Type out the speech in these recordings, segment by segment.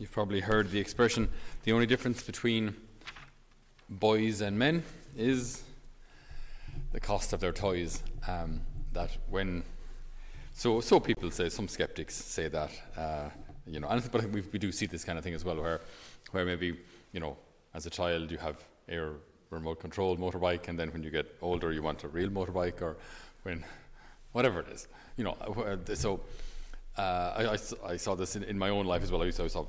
You've probably heard the expression the only difference between boys and men is the cost of their toys. Um, that when so so people say some skeptics say that uh, you know, and, but we, we do see this kind of thing as well, where where maybe you know as a child you have a remote controlled motorbike, and then when you get older you want a real motorbike, or when whatever it is, you know. Uh, so uh, I, I, I, saw this in, in, my own life as well. I used to have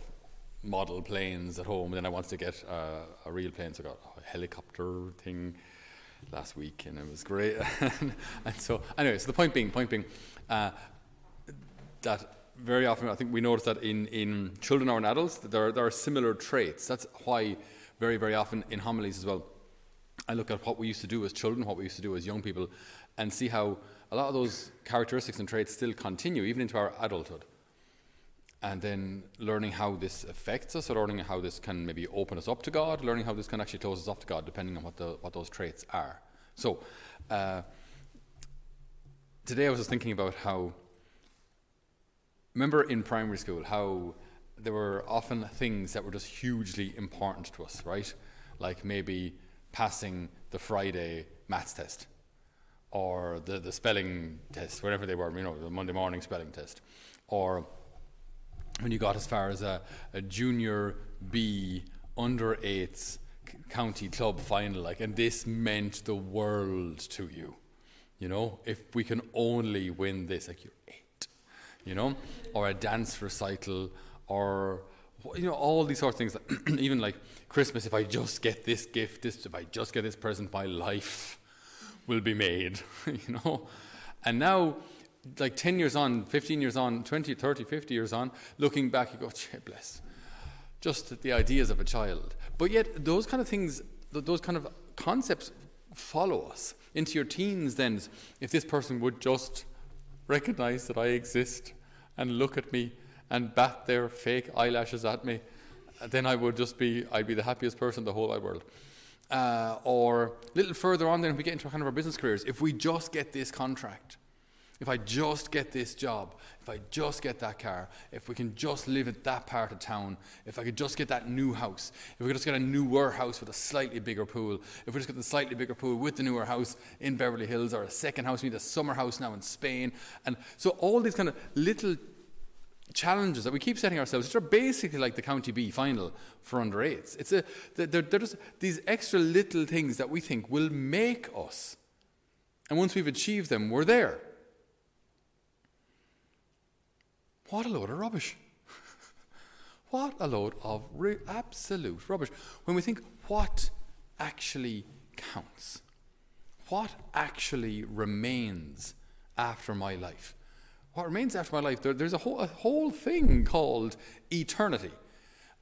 model planes at home, and then I wanted to get uh, a real plane, so I got a helicopter thing last week, and it was great. and so, anyway, so the point being, point being, uh, that very often I think we notice that in, in children or in adults, there, there are similar traits. That's why very, very often in homilies as well, I look at what we used to do as children, what we used to do as young people, and see how a lot of those characteristics and traits still continue even into our adulthood. And then learning how this affects us, or learning how this can maybe open us up to God, learning how this can actually close us off to God, depending on what, the, what those traits are. So, uh, today I was just thinking about how, remember in primary school, how there were often things that were just hugely important to us, right? Like maybe passing the Friday maths test or the, the spelling test, whatever they were, you know, the Monday morning spelling test, or when you got as far as a, a junior B under eights county club final, like, and this meant the world to you. You know, if we can only win this, like you're eight, you know, or a dance recital, or you know, all these sort of things. even like Christmas, if I just get this gift, this, if I just get this present, my life will be made, you know. And now, like 10 years on, 15 years on, 20, 30, 50 years on, looking back, you go, bless. Just the ideas of a child. But yet, those kind of things, those kind of concepts follow us into your teens then. If this person would just recognize that I exist and look at me and bat their fake eyelashes at me, then I would just be, I'd be the happiest person in the whole wide world. Uh, or a little further on, then, if we get into kind of our business careers, if we just get this contract, if I just get this job, if I just get that car, if we can just live in that part of town, if I could just get that new house, if we could just get a newer house with a slightly bigger pool, if we just get the slightly bigger pool with the newer house in Beverly Hills, or a second house, we need a summer house now in Spain, and so all these kind of little challenges that we keep setting ourselves, which are basically like the County B final for under eights. It's a, they're, they're just these extra little things that we think will make us. And once we've achieved them, we're there. What a load of rubbish. what a load of re- absolute rubbish. When we think what actually counts, what actually remains after my life what remains after my life, there, there's a whole, a whole thing called eternity.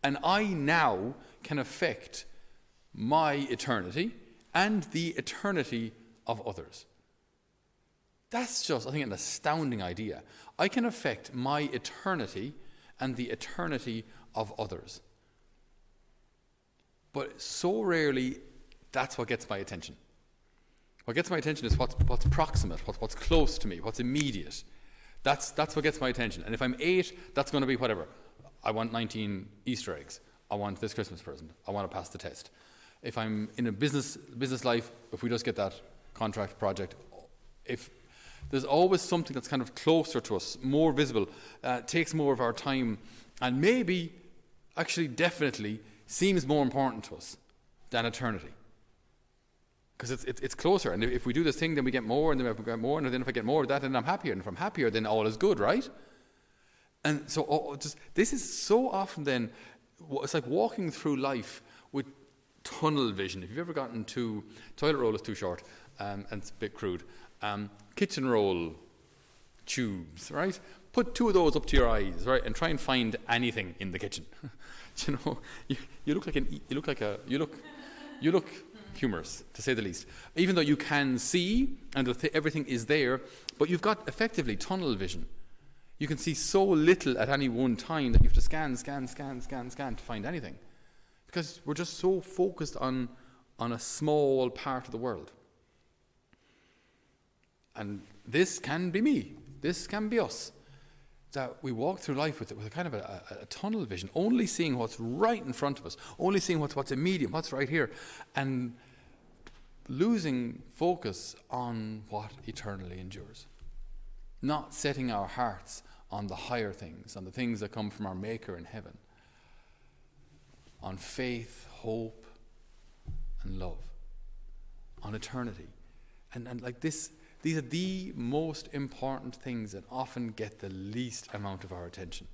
And I now can affect my eternity and the eternity of others. That's just, I think, an astounding idea. I can affect my eternity and the eternity of others. But so rarely, that's what gets my attention. What gets my attention is what's, what's proximate, what's, what's close to me, what's immediate. That's, that's what gets my attention. And if I'm eight, that's going to be whatever. I want 19 Easter eggs. I want this Christmas present. I want to pass the test. If I'm in a business, business life, if we just get that contract project, if there's always something that's kind of closer to us, more visible, uh, takes more of our time, and maybe, actually, definitely, seems more important to us than eternity because it's, it's, it's, closer. And if we do this thing, then we get more, and then we get more, and then if I get more of that, then I'm happier. And if I'm happier, then all is good, right? And so, oh, just this is so often then, it's like walking through life with tunnel vision. If you've ever gotten to toilet roll is too short um, and it's a bit crude. Um, kitchen roll tubes, right? Put two of those up to your eyes, right, and try and find anything in the kitchen. you know, you, you look like an, you look like a, you look, you look humorous, to say the least. Even though you can see and everything is there, but you've got effectively tunnel vision. You can see so little at any one time that you have to scan, scan, scan, scan, scan to find anything. Because we're just so focused on, on a small part of the world. And this can be me. This can be us. that we walk through life with, with a kind of a, a, a, tunnel vision, only seeing what's right in front of us, only seeing what's, what's immediate, what's right here, and losing focus on what eternally endures. Not setting our hearts on the higher things, on the things that come from our Maker in heaven, on faith, hope, and love, on eternity. And, and like this, these are the most important things that often get the least amount of our attention.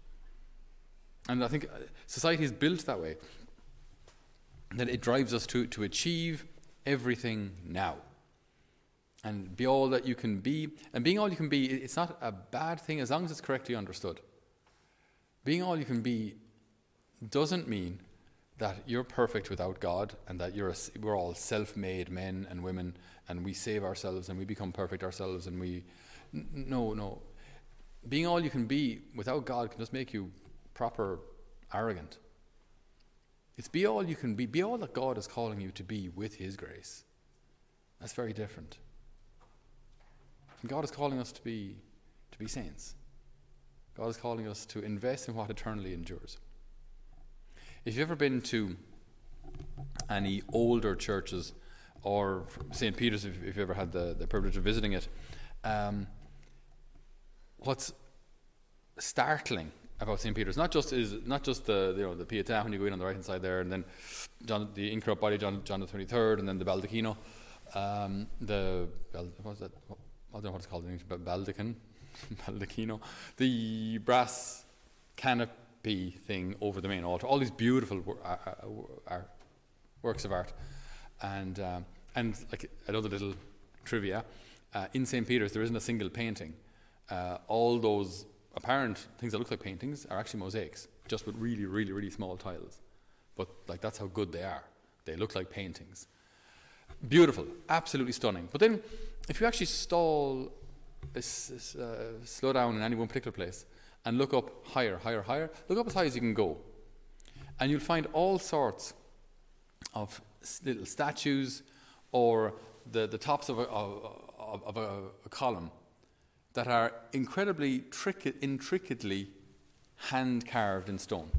And I think uh, society is built that way, that it drives us to, to achieve everything now and be all that you can be. And being all you can be, it's not a bad thing as long as it's correctly understood. Being all you can be doesn't mean that you're perfect without God and that you're a, we're all self-made men and women and we save ourselves and we become perfect ourselves and we n- no no. Being all you can be without God can just make you proper arrogant. It's be all you can be be all that God is calling you to be with his grace. That's very different. And God is calling us to be to be saints. God is calling us to invest in what eternally endures if you've ever been to any older churches, or St. Peter's, if, if, you've ever had the, the privilege of visiting it, um, what's startling about St. Peter's not just is not just the you know the Pietà when you go in on the right hand side there, and then John, the incorrupt body John John the twenty third, and then the baldacchino, um, the what's that? I don't know what it's called in English, but baldacchino, the brass canopy thing over the main altar. All these beautiful uh, uh, uh, works of art, and um, and like another little trivia, uh, in St. Peter's there isn't a single painting. Uh, all those apparent things that look like paintings are actually mosaics, just with really, really, really small tiles. But like that's how good they are. They look like paintings. Beautiful, absolutely stunning. But then, if you actually stall, uh, slow down in any one particular place, and look up higher, higher, higher. Look up as high as you can go. And you'll find all sorts of little statues or the, the tops of a, of, of a, a column that are incredibly trick- intricately hand carved in stone.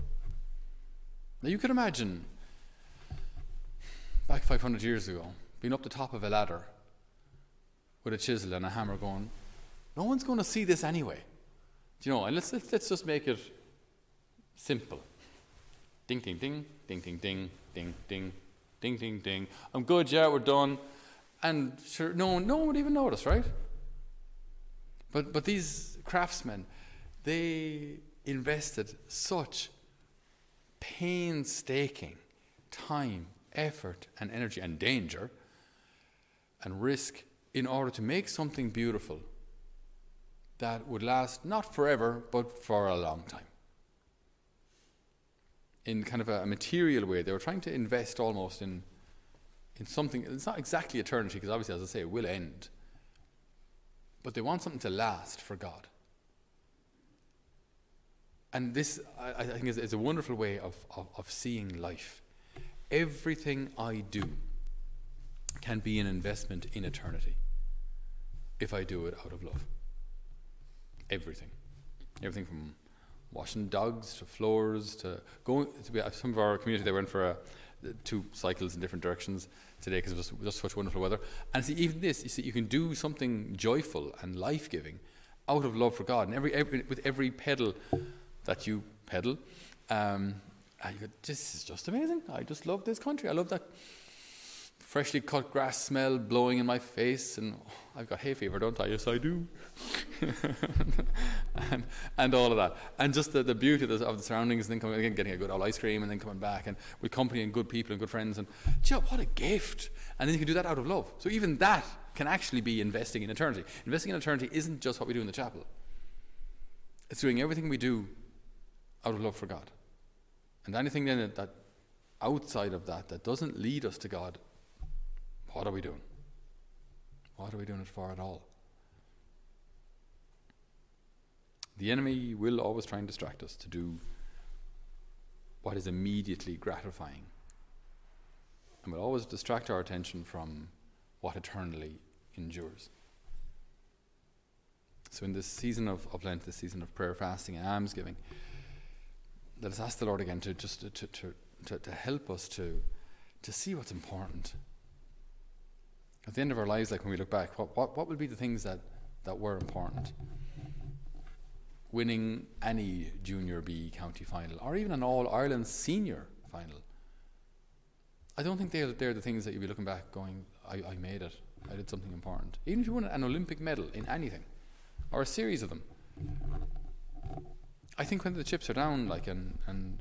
Now you could imagine back 500 years ago being up the top of a ladder with a chisel and a hammer going, no one's going to see this anyway. Do you know, and let's, let's, just make it simple. Ding, ding, ding, ding, ding, ding, ding, ding, ding, ding, ding. I'm good, yeah, we're done. And sure, no one, no one would even notice, right? But, but these craftsmen, they invested such painstaking time, effort, and energy, and danger, and risk in order to make something beautiful that would last not forever, but for a long time. In kind of a, material way, they were trying to invest almost in, in something. It's not exactly eternity, because obviously, as I say, it will end. But they want something to last for God. And this, I, I think, is, is, a wonderful way of, of, of seeing life. Everything I do can be an investment in eternity if I do it out of love everything. Everything from washing dogs to floors to going to be, some of our community they went for a, two cycles in different directions today because it was just such wonderful weather. And see, even this, you see, you can do something joyful and life giving out of love for God. And every, every with every pedal that you pedal, um, you go, this is just amazing. I just love this country. I love that freshly cut grass smell blowing in my face, and oh, I've got hay fever, don't I? Yes, I do. and, and, all of that. And just the, the beauty of the, of the, surroundings, and then coming again, getting a good old ice cream, and then coming back, and with company and good people and good friends. And Joe, what a gift! And then you can do that out of love. So even that can actually be investing in eternity. Investing in eternity isn't just what we do in the chapel, it's doing everything we do out of love for God. And anything then that outside of that that doesn't lead us to God what are we doing? What are we doing it for at all? The enemy will always try and distract us to do what is immediately gratifying. And will always distract our attention from what eternally endures. So, in this season of, of Lent, this season of prayer, fasting, and almsgiving, let us ask the Lord again to just to, to, to, to help us to, to see what's important. At the end of our lives, like when we look back, what, what, what will be the things that, that were important? Winning any Junior B county final, or even an All Ireland senior final. I don't think they're, they're the things that you'll be looking back going, I, I made it. I did something important. Even if you won an Olympic medal in anything, or a series of them. I think when the chips are down, like, and, and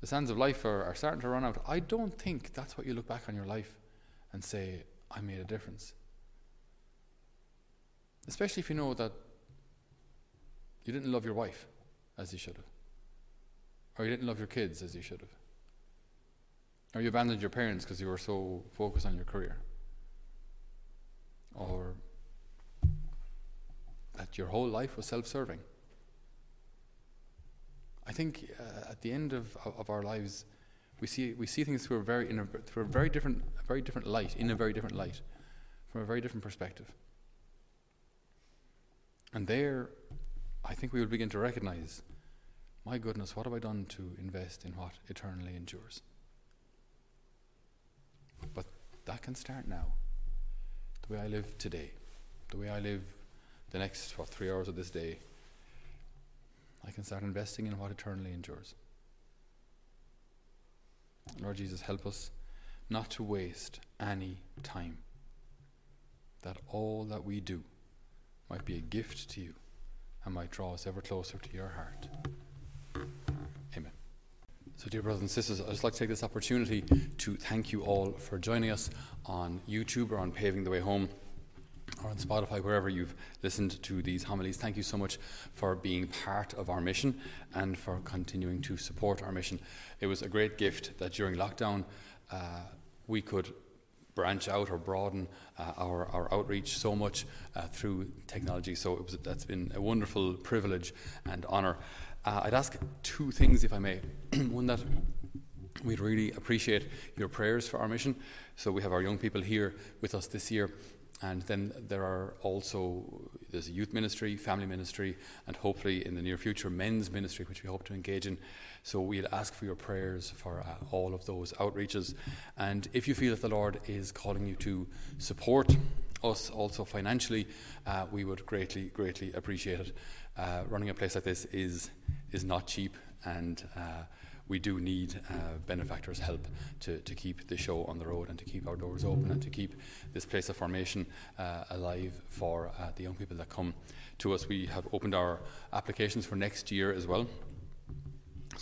the sands of life are, are starting to run out, I don't think that's what you look back on your life and say, I made a difference. Especially if you know that you didn't love your wife as you should have, or you didn't love your kids as you should have, or you abandoned your parents because you were so focused on your career, or that your whole life was self serving. I think uh, at the end of, of our lives, we see, we see things through a very, a, through a very different, a very different light, in a very different light, from a very different perspective. And there, I think we will begin to recognize my goodness, what have I done to invest in what eternally endures? But that can start now. The way I live today, the way I live the next, what, three hours of this day, I can start investing in what eternally endures. Lord Jesus, help us not to waste any time. That all that we do might be a gift to you and might draw us ever closer to your heart. Amen. So, dear brothers and sisters, I'd just like to take this opportunity to thank you all for joining us on YouTube or on Paving the Way Home or on Spotify, wherever you've listened to these homilies. Thank you so much for being part of our mission and for continuing to support our mission. It was a great gift that during lockdown uh, we could branch out or broaden uh, our, our outreach so much uh, through technology. So it was, that's been a wonderful privilege and honour. Uh, I'd ask two things, if I may. One that we'd really appreciate your prayers for our mission. So we have our young people here with us this year, and then there are also there's a youth ministry, family ministry, and hopefully in the near future men's ministry, which we hope to engage in. So we'll ask for your prayers for uh, all of those outreaches. And if you feel that the Lord is calling you to support us also financially, uh, we would greatly, greatly appreciate it. Uh, running a place like this is is not cheap, and uh, we do need uh, benefactors' help to, to keep the show on the road and to keep our doors open and to keep this place of formation uh, alive for uh, the young people that come to us. We have opened our applications for next year as well.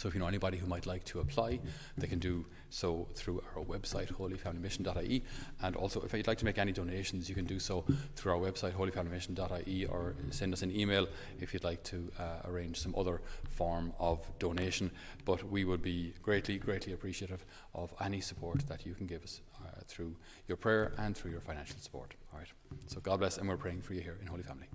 So if you know anybody who might like to apply, they can do so through our website, holyfamilymission.ie. And also, if you'd like to make any donations, you can do so through our website, holyfamilymission.ie, or send us an email if you'd like to uh, arrange some other form of donation. But we would be greatly, greatly appreciative of any support that you can give us uh, through your prayer and through your financial support. All right. So God bless, and we're praying for you here in Holy Family.